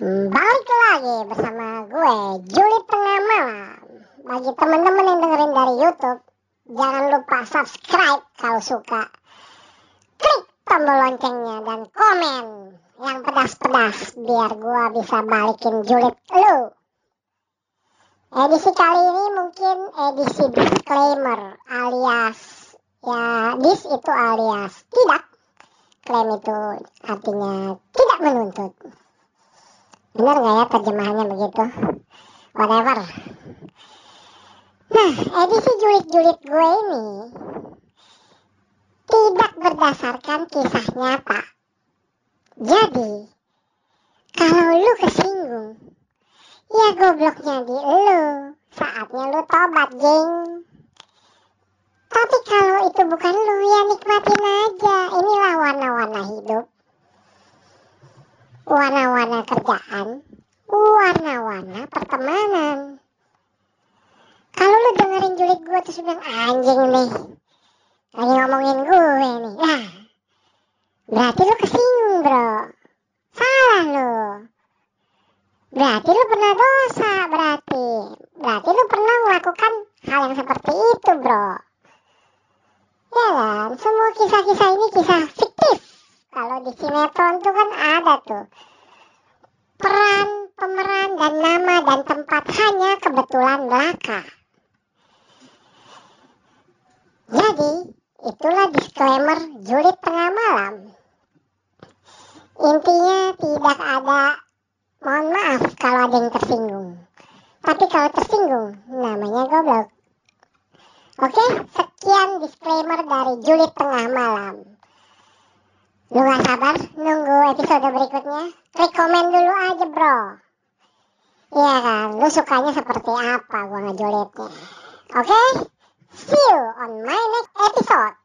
Balik lagi bersama gue Juli Tengah Malam. Bagi teman-teman yang dengerin dari Youtube Jangan lupa subscribe kalau suka. Klik tombol loncengnya dan komen Yang pedas-pedas Biar gue bisa balikin julid lu. Edisi kali ini mungkin edisi disclaimer alias Ya dis itu alias tidak. Klaim itu artinya tidak menuntut Benar nggak ya terjemahannya begitu? Whatever. Nah, edisi julid-julid gue ini tidak berdasarkan kisah nyata. Jadi, kalau lu kesinggung, ya gobloknya di lu. Saatnya lu tobat, geng. Tapi kalau itu bukan lu, ya nikmatin aja. Inilah warna-warna hidup warna-warna kerjaan, warna-warna pertemanan. Kalau lu dengerin julid gue terus bilang anjing nih, lagi ngomongin gue nih, nah berarti lu kesinggung bro, salah lu. Berarti lu pernah dosa, berarti. Berarti lu pernah melakukan hal yang seperti itu bro. Ya kan, semua kisah-kisah ini kisah di sinetron tuh kan ada tuh peran, pemeran, dan nama dan tempat hanya kebetulan belaka. Jadi, itulah disclaimer julid tengah malam. Intinya tidak ada, mohon maaf kalau ada yang tersinggung. Tapi kalau tersinggung, namanya goblok. Oke, sekian disclaimer dari julid tengah malam. Lu gak sabar nunggu episode berikutnya? Klik komen dulu aja bro. Iya kan, lu sukanya seperti apa gua ngejolitnya. Oke? Okay? See you on my next episode.